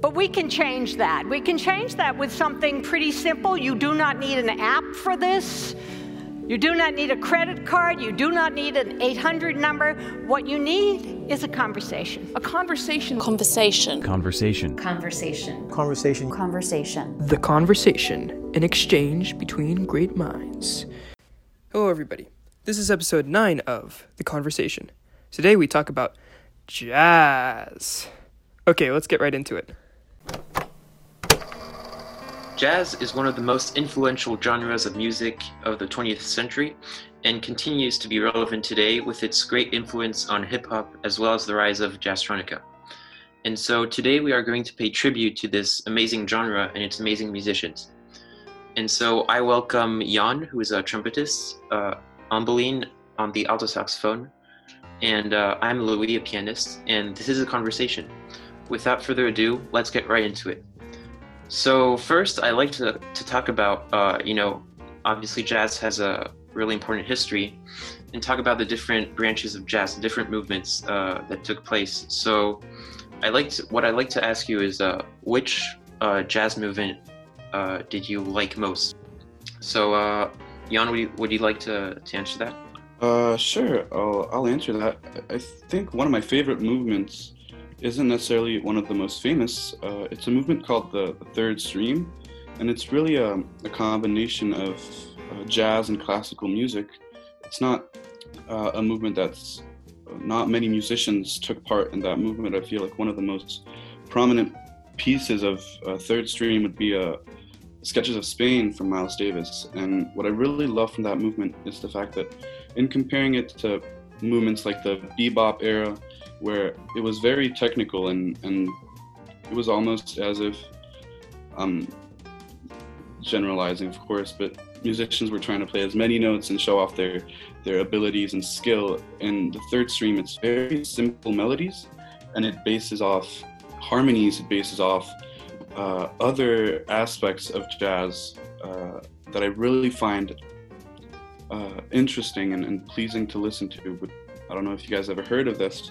But we can change that. We can change that with something pretty simple. You do not need an app for this. You do not need a credit card. You do not need an 800 number. What you need is a conversation. A conversation. Conversation. Conversation. Conversation. Conversation. Conversation. The conversation, an exchange between great minds. Hello, everybody. This is episode 9 of The Conversation. Today we talk about jazz. Okay, let's get right into it. Jazz is one of the most influential genres of music of the 20th century and continues to be relevant today with its great influence on hip hop as well as the rise of jazztronica. And so today we are going to pay tribute to this amazing genre and its amazing musicians. And so I welcome Yann, who is a trumpetist, uh, Hombeline on the alto saxophone, and uh, I'm Louis, a pianist, and this is a conversation. Without further ado, let's get right into it. So first, I like to, to talk about, uh, you know, obviously jazz has a really important history, and talk about the different branches of jazz, different movements uh, that took place. So, I like to, what I like to ask you is, uh, which uh, jazz movement uh, did you like most? So, uh, Yann, would you, would you like to, to answer that? Sure. I'll, I'll answer that. I think one of my favorite movements isn't necessarily one of the most famous. Uh, it's a movement called the, the, Third Stream, and it's really a, a combination of uh, jazz and classical music. It's not uh, a movement that's not many musicians took part in that movement. I feel like one of the most prominent pieces of uh, Third Stream would be uh, Sketches of Spain from Miles Davis. And what I really love from that movement is the fact that, in comparing it to movements like the bebop era where it was very technical and and it was almost as if um generalizing of course but musicians were trying to play as many notes and show off their their abilities and skill in the third stream. It's very simple melodies and it bases off harmonies it bases off uh, other aspects of jazz uh, that i really find uh, interesting and, and pleasing to listen to. I don't know if you guys ever heard of this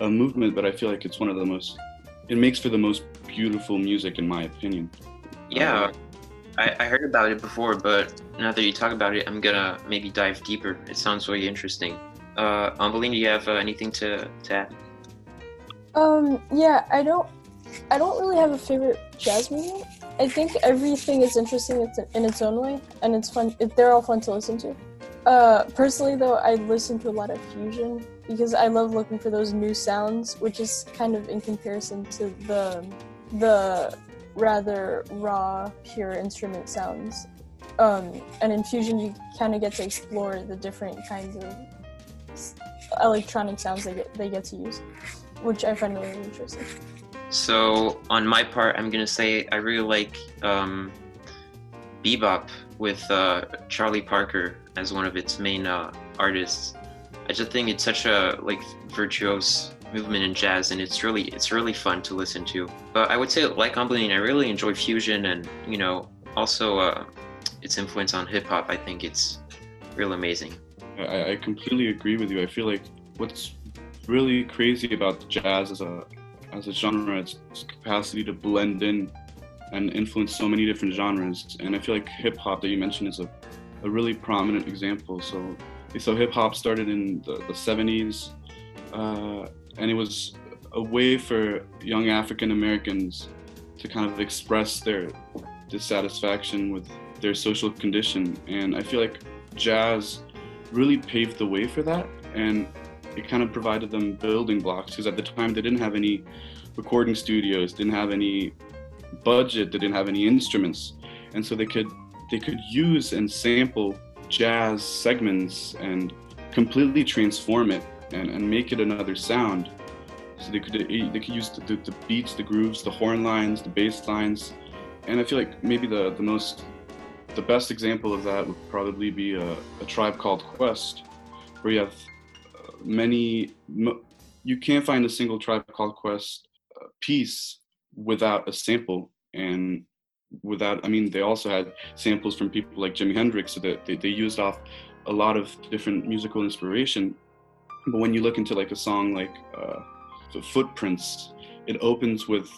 a movement, but I feel like it's one of the most. It makes for the most beautiful music, in my opinion. Yeah, uh, I, I heard about it before, but now that you talk about it, I'm gonna maybe dive deeper. It sounds really interesting. Uh, Hombeline, do you have uh, anything to, to add? Um, yeah, I don't, I don't really have a favorite jazz movement. I think everything is interesting in its own way, and it's fun. They're all fun to listen to. Uh, personally, though, I listen to a lot of fusion because I love looking for those new sounds, which is kind of in comparison to the the rather raw, pure instrument sounds. Um, and in fusion, you kind of get to explore the different kinds of electronic sounds they get they get to use, which I find really interesting. So on my part, I'm gonna say I really like um, bebop with uh, Charlie Parker as one of its main uh, artists. I just think it's such a like virtuose movement in jazz, and it's really it's really fun to listen to. But I would say, like Hombeline, I really enjoy fusion, and you know, also uh, its influence on hip hop. I think it's real amazing. I, I completely agree with you. I feel like what's really crazy about jazz as a as a genre, is its capacity to blend in and influence so many different genres. And I feel like hip hop that you mentioned is a, a really prominent example. So so hip hop started in the, the 70s, uh, and it was a way for young African Americans to kind of express their dissatisfaction with their social condition. And I feel like jazz really paved the way for that. And it kind of provided them building blocks because at the time they didn't have any recording studios, didn't have any budget, they didn't have any instruments. And so they could they could use and sample jazz segments and completely transform it and, and make it another sound. So they could they could use the, the, the beats, the grooves, the horn lines, the bass lines, and I feel like maybe the the most the best example of that would probably be a, a tribe called Quest, where you have uh, many. You can't find a single tribe called Quest uh, piece without a sample, and without i mean they also had samples from people like jimi hendrix so that they, they used off a lot of different musical inspiration but when you look into like a song like uh, footprints it opens with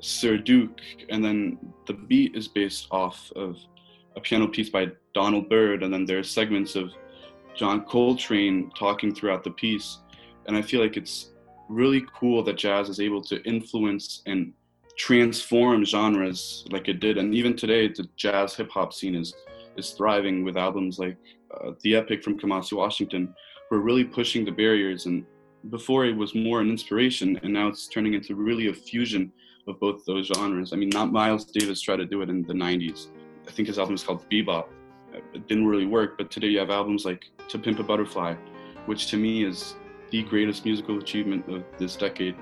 Sir Duke, and then the beat is based off of a piano piece by Donald Byrd, and then there are segments of John Coltrane talking throughout the piece. And I feel like it's really cool that jazz is able to influence and transform genres like it did. And even today, the jazz hip hop scene is is thriving with albums like uh, The Epic from Kamasi Washington. We're really pushing the barriers. And before it was more an inspiration, and now it's turning into really a fusion of both those genres. I mean, not Miles Davis tried to do it in the 90s. I think his album is called Doo-Bop. It didn't really work, but today you have albums like To Pimp a Butterfly, which to me is the greatest musical achievement of this decade,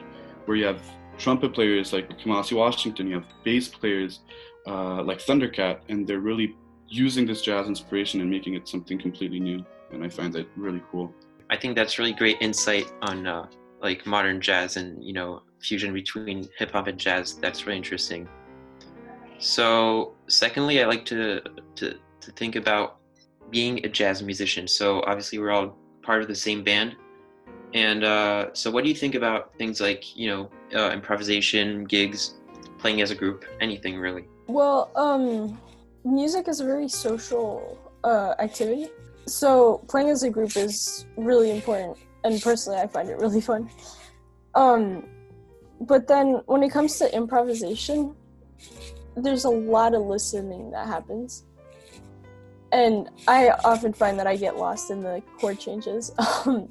where you have trumpet players like Kamasi Washington, you have bass players uh, like Thundercat, and they're really using this jazz inspiration and making it something completely new. And I find that really cool. I think that's really great insight on uh, like modern jazz and you know fusion between hip hop and jazz. That's really interesting. So, secondly, I like to, to to think about being a jazz musician. So, obviously, we're all part of the same band. And uh, so, what do you think about things like you know uh, improvisation, gigs, playing as a group, anything really? Well, um, music is a very social uh, activity. So playing as a group is really important, and personally, I find it really fun. Um, but then when it comes to improvisation, there's a lot of listening that happens. And I often find that I get lost in the chord changes. Um,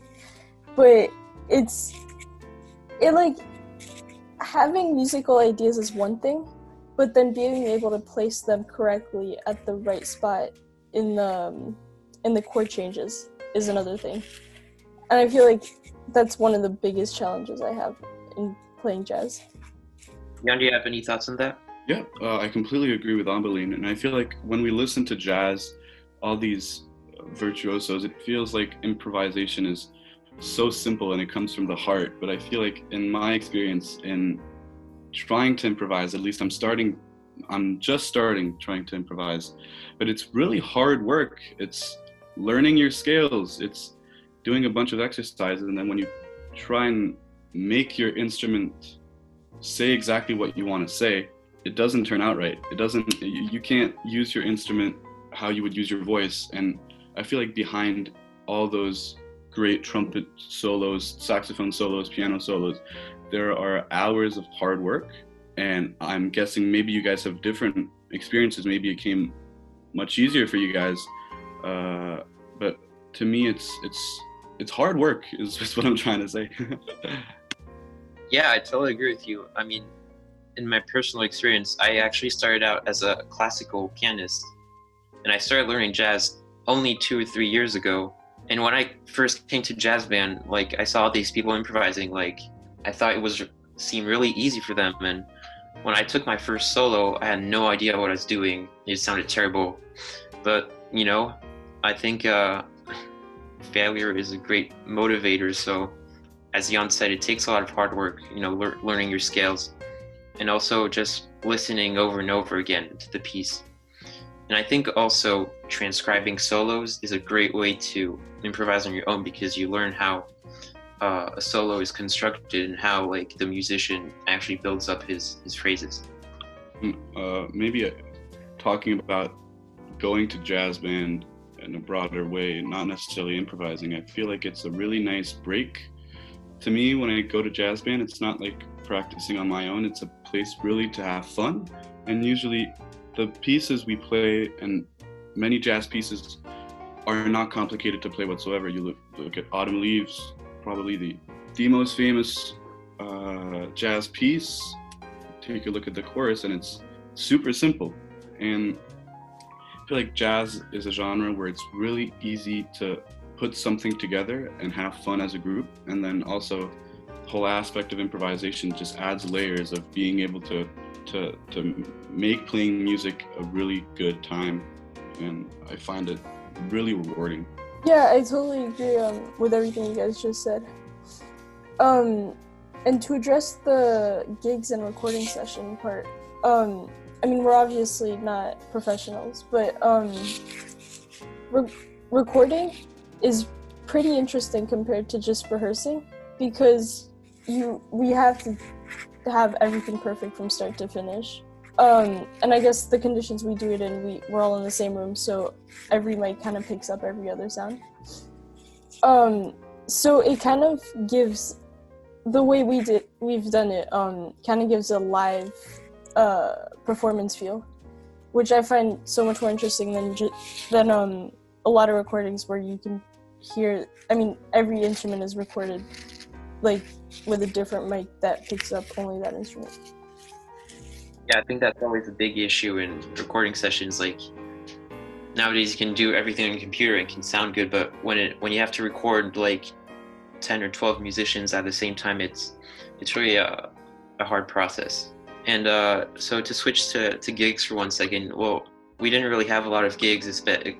but it's, it like, having musical ideas is one thing, but then being able to place them correctly at the right spot in the, um, in the chord changes is another thing. And I feel like that's one of the biggest challenges I have in playing jazz. Yann, do you have any thoughts on that? Yeah, uh, I completely agree with Hombeline. And I feel like when we listen to jazz, all these virtuosos, it feels like improvisation is so simple and it comes from the heart. But I feel like in my experience in trying to improvise, at least I'm starting, I'm just starting trying to improvise, but it's really hard work. It's learning your scales, it's doing a bunch of exercises. And then when you try and make your instrument say exactly what you want to say, it doesn't turn out right. It doesn't, you can't use your instrument how you would use your voice. And I feel like behind all those great trumpet solos, saxophone solos, piano solos, there are hours of hard work. And I'm guessing maybe you guys have different experiences. Maybe it came much easier for you guys. Uh, but to me, it's, it's, it's hard work is just what I'm trying to say. yeah, I totally agree with you. I mean, in my personal experience, I actually started out as a classical pianist, and I started learning jazz only two or three years ago. And when I first came to jazz band, like I saw these people improvising, like I thought it was seemed really easy for them. And when I took my first solo, I had no idea what I was doing. It sounded terrible, but you know, I think uh, failure is a great motivator. So, as Yann said, it takes a lot of hard work. You know, lear- learning your scales and also just listening over and over again to the piece. And I think also transcribing solos is a great way to improvise on your own because you learn how uh, a solo is constructed and how like the musician actually builds up his his phrases. Uh, maybe uh, talking about going to jazz band in a broader way, not necessarily improvising. I feel like it's a really nice break. To me, when I go to jazz band, it's not like practicing on my own. It's a place really to have fun. And usually, the pieces we play and many jazz pieces are not complicated to play whatsoever. You look, look at Autumn Leaves, probably the the most famous uh, jazz piece. Take a look at the chorus, and it's super simple. And I feel like jazz is a genre where it's really easy to put something together and have fun as a group, and then also the whole aspect of improvisation just adds layers of being able to to to make playing music a really good time and i find it really rewarding. Yeah i totally agree um, with everything you guys just said. Um and to address the gigs and recording session part um i mean we're obviously not professionals but um re- recording is pretty interesting compared to just rehearsing because you we have to have everything perfect from start to finish. Um, and I guess the conditions we do it in, we we're all in the same room, so every mic kind of picks up every other sound. Um, so it kind of gives the way we did we've done it um, kind of gives a live uh, performance feel, which I find so much more interesting than ju- than um, a lot of recordings where you can hear. I mean, every instrument is recorded like with a different mic that picks up only that instrument. Yeah, I think that's always a big issue in recording sessions. Like nowadays, you can do everything on a computer and can sound good, but when it when you have to record like ten or twelve musicians at the same time, it's it's really a, a hard process. And uh, so to switch to, to gigs for one second, well, we didn't really have a lot of gigs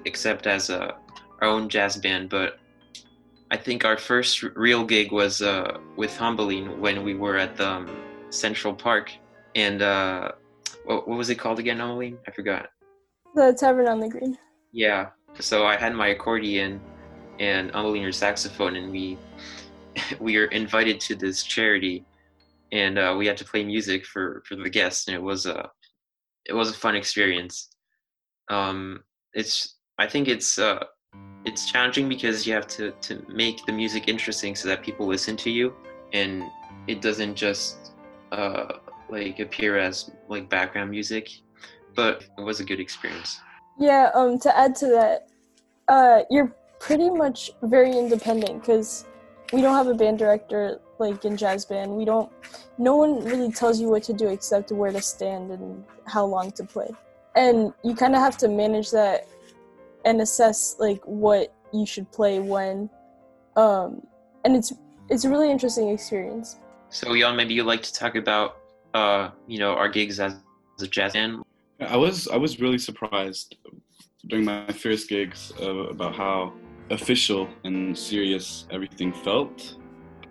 except as a, our own jazz band, but I think our first real gig was uh, with Hombeline when we were at the um, Central Park and uh, what, what was it called again, Emily? I forgot. The Tavern on the Green. Yeah. So I had my accordion and Emily her saxophone, and we we were invited to this charity, and uh, we had to play music for for the guests, and it was a it was a fun experience. Um, it's I think it's uh, it's challenging because you have to to make the music interesting so that people listen to you, and it doesn't just uh, like appear as like background music, but it was a good experience. Yeah. Um. To add to that, uh, you're pretty much very independent because we don't have a band director like in jazz band. We don't. No one really tells you what to do except where to stand and how long to play, and you kind of have to manage that and assess like what you should play when. Um, and it's it's a really interesting experience. So, Yann, maybe you'd like to talk about uh, you know, our gigs as, as a jazz band? I was I was really surprised during my first gigs uh, about how official and serious everything felt.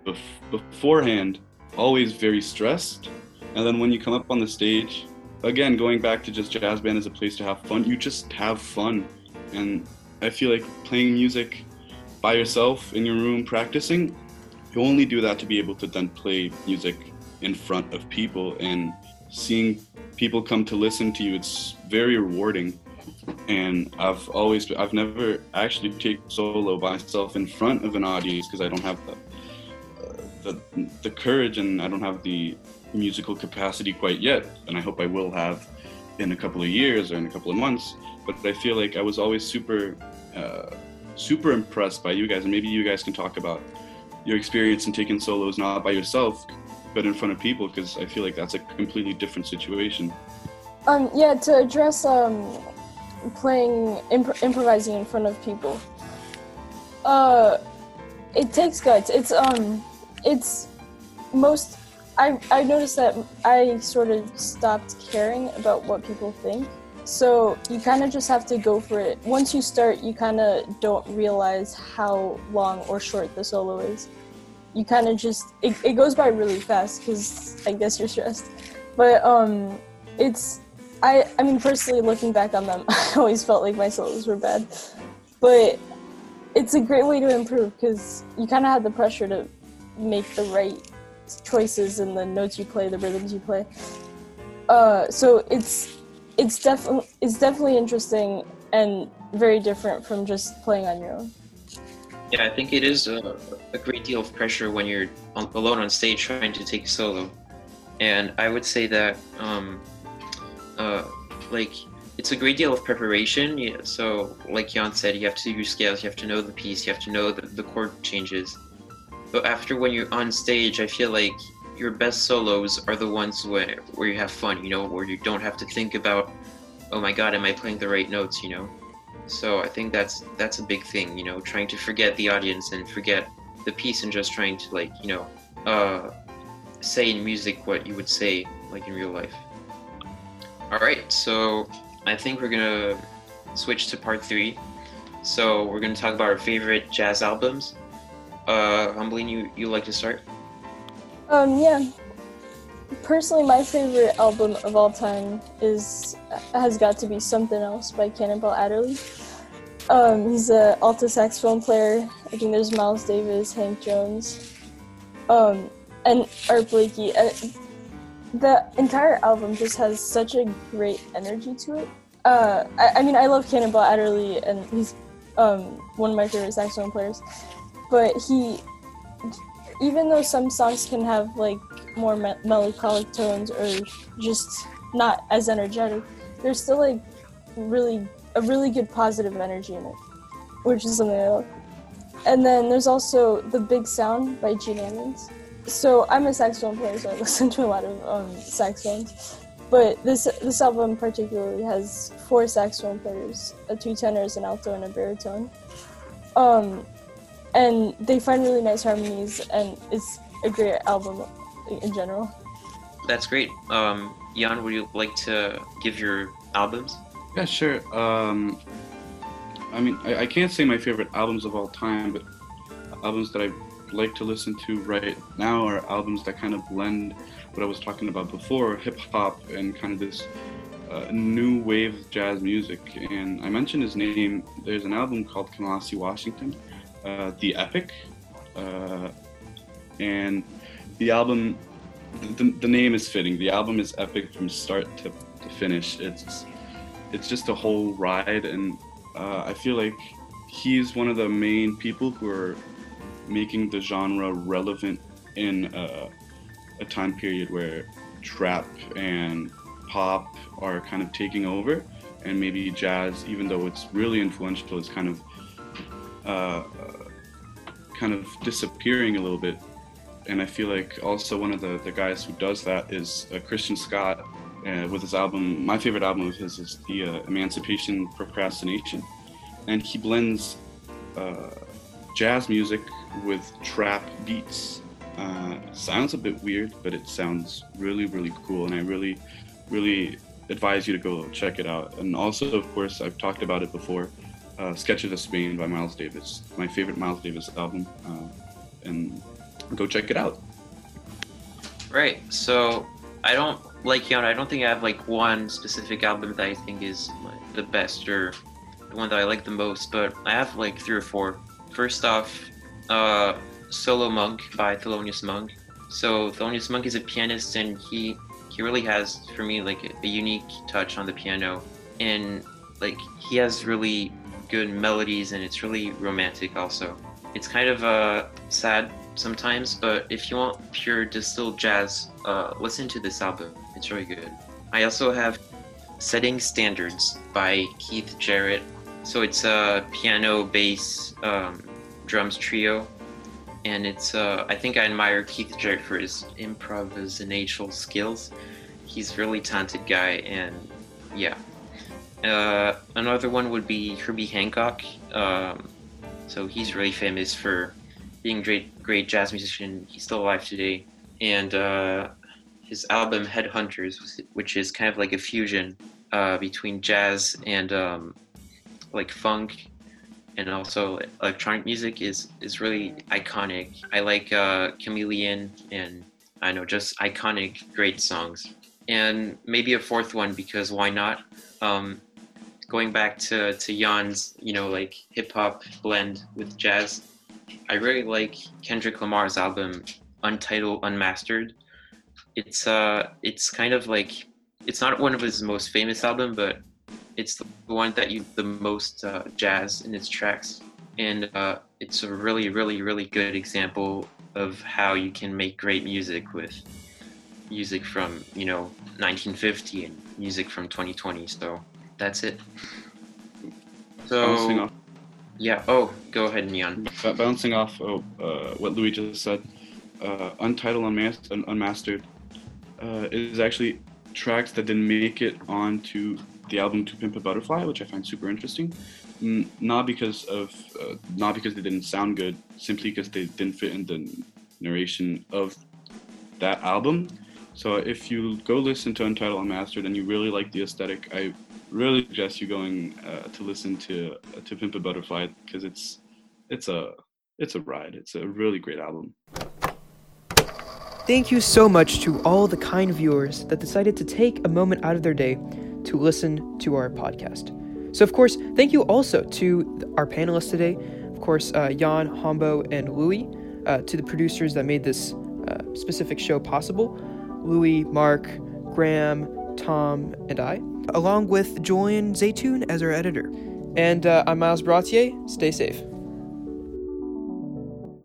Bef- beforehand, always very stressed, and then when you come up on the stage, again going back to just jazz band as a place to have fun, you just have fun, and I feel like playing music by yourself in your room practicing, you only do that to be able to then play music in front of people. And seeing people come to listen to you it's very rewarding. And i've always i've never actually taken solo by myself in front of an audience because i don't have the, the the courage and i don't have the musical capacity quite yet. And i hope i will have in a couple of years or in a couple of months but i feel like i was always super uh, super impressed by you guys and maybe you guys can talk about your experience in taking solos not by yourself but in front of people because I feel like that's a completely different situation. Um, yeah, to address um, playing imp- improvising in front of people. Uh, it takes guts. It's um, it's most. I I noticed that I sort of stopped caring about what people think. So you kind of just have to go for it. Once you start, you kind of don't realize how long or short the solo is you kind of just it, it goes by really fast because I guess you're stressed. But um, it's I I mean personally looking back on them, I always felt like my solos were bad, but it's a great way to improve because you kind of have the pressure to make the right choices in the notes you play, the rhythms you play. Uh, so it's it's definitely it's definitely interesting and very different from just playing on your own. Yeah, I think it is a, a great deal of pressure when you're on, alone on stage trying to take solo. And I would say that, um, uh, like, it's a great deal of preparation. Yeah, so, like Yann said, you have to do scales, you have to know the piece, you have to know the, the chord changes. But after when you're on stage, I feel like your best solos are the ones where, where you have fun, you know, where you don't have to think about, oh my god, am I playing the right notes, you know? So I think that's that's a big thing, you know, trying to forget the audience and forget the piece and just trying to like, you know, uh, say in music what you would say like in real life. All right, so I think we're gonna switch to part three. So we're gonna talk about our favorite jazz albums. Uh, Hombeline, you you like to start? Um, yeah personally, my favorite album of all time is has got to be "Something Else" by Cannonball Adderley. Um, he's an alto saxophone player. I think there's Miles Davis, Hank Jones, um, and Art Blakey. Uh, the entire album just has such a great energy to it. Uh, I, I mean, I love Cannonball Adderley, and he's um, one of my favorite saxophone players. But he, even though some songs can have like more me- melancholic tones or just not as energetic, there's still like really a really good positive energy in it, which is something I love. And then there's also The Big Sound by Gene Ammons. So I'm a saxophone player, so I listen to a lot of um, saxophones. But this this album particularly has four saxophone players, a two tenors, an alto, and a baritone. Um, and they find really nice harmonies, and it's a great album in general. That's great. Um, Yann, would you like to give your albums? Yeah, sure. Um, I mean, I, I can't say my favorite albums of all time, but albums that I like to listen to right now are albums that kind of blend what I was talking about before, hip hop and kind of this uh, new wave jazz music. And I mentioned his name. There's an album called Kamasi Washington, uh, The Epic, uh, and the album. The, the name is fitting. The album is epic from start to, to finish. It's it's just a whole ride, and uh, I feel like he's one of the main people who are making the genre relevant in uh, a time period where trap and pop are kind of taking over, and maybe jazz, even though it's really influential, is kind of uh, kind of disappearing a little bit. And I feel like also one of the, the guys who does that is uh, Christian Scott uh, with his album. My favorite album of his is the uh, Emancipation Procrastination, and he blends uh, jazz music with trap beats. Sounds a bit weird, but it sounds really, really cool, and I really, really advise you to go check it out. And also, of course, I've talked about it before. Uh, Sketches of Spain by Miles Davis, my favorite Miles Davis album, uh, and go check it out. Right. So I don't like Yann. I don't think I have like one specific album that I think is the best or the one that I like the most, but I have like three or four. First off, uh, Solo Monk by Thelonious Monk. So Thelonious Monk is a pianist, and he he really has for me like a unique touch on the piano, and like he has really good melodies, and it's really romantic also. It's kind of uh, sad sometimes, but if you want pure distilled jazz, uh, listen to this album. It's really good. I also have Setting Standards by Keith Jarrett. So it's a piano, bass, um, drums trio, and it's uh, I think I admire Keith Jarrett for his improvisational skills. He's really talented guy, and yeah. Uh, another one would be Herbie Hancock. Um, so he's really famous for being great, great jazz musician. He's still alive today, and uh, his album Headhunters, which is kind of like a fusion uh, between jazz and um, like funk and also electronic music is is really iconic. I like uh, Chameleon and I know just iconic great songs. And maybe a fourth one because why not? Um, going back to to Yann's, you know, like hip hop blend with jazz. I really like Kendrick Lamar's album Untitled Unmastered. It's uh it's kind of like it's not one of his most famous album, but it's the one that you the most uh, jazz in its tracks, and uh, it's a really, really, really good example of how you can make great music with music from you know 1950 and music from 2020. So that's it. So off, yeah. Oh, go ahead, Neon. b- bouncing off of, uh, what Louis just said, uh, Untitled Unmas- Un- Unmastered uh, is actually tracks that didn't make it onto the album To Pimp a Butterfly, which I find super interesting. Mm, not because of uh, not because they didn't sound good, simply because they didn't fit in the narration of that album. So if you go listen to Untitled Unmastered and you really like the aesthetic, I really suggest you going uh, to listen to uh, To Pimp a Butterfly because it's it's a it's a ride. It's a really great album. Thank you so much to all the kind viewers that decided to take a moment out of their day to listen to our podcast. So, of course, thank you also to our panelists today. Of course, uh, Yann, Hombo, and Louis, uh, to the producers that made this uh, specific show possible. Louis, Mark, Graham, Tom, and I, along with Julian Zaytun as our editor. And uh, I'm Miles Bratier. Stay safe.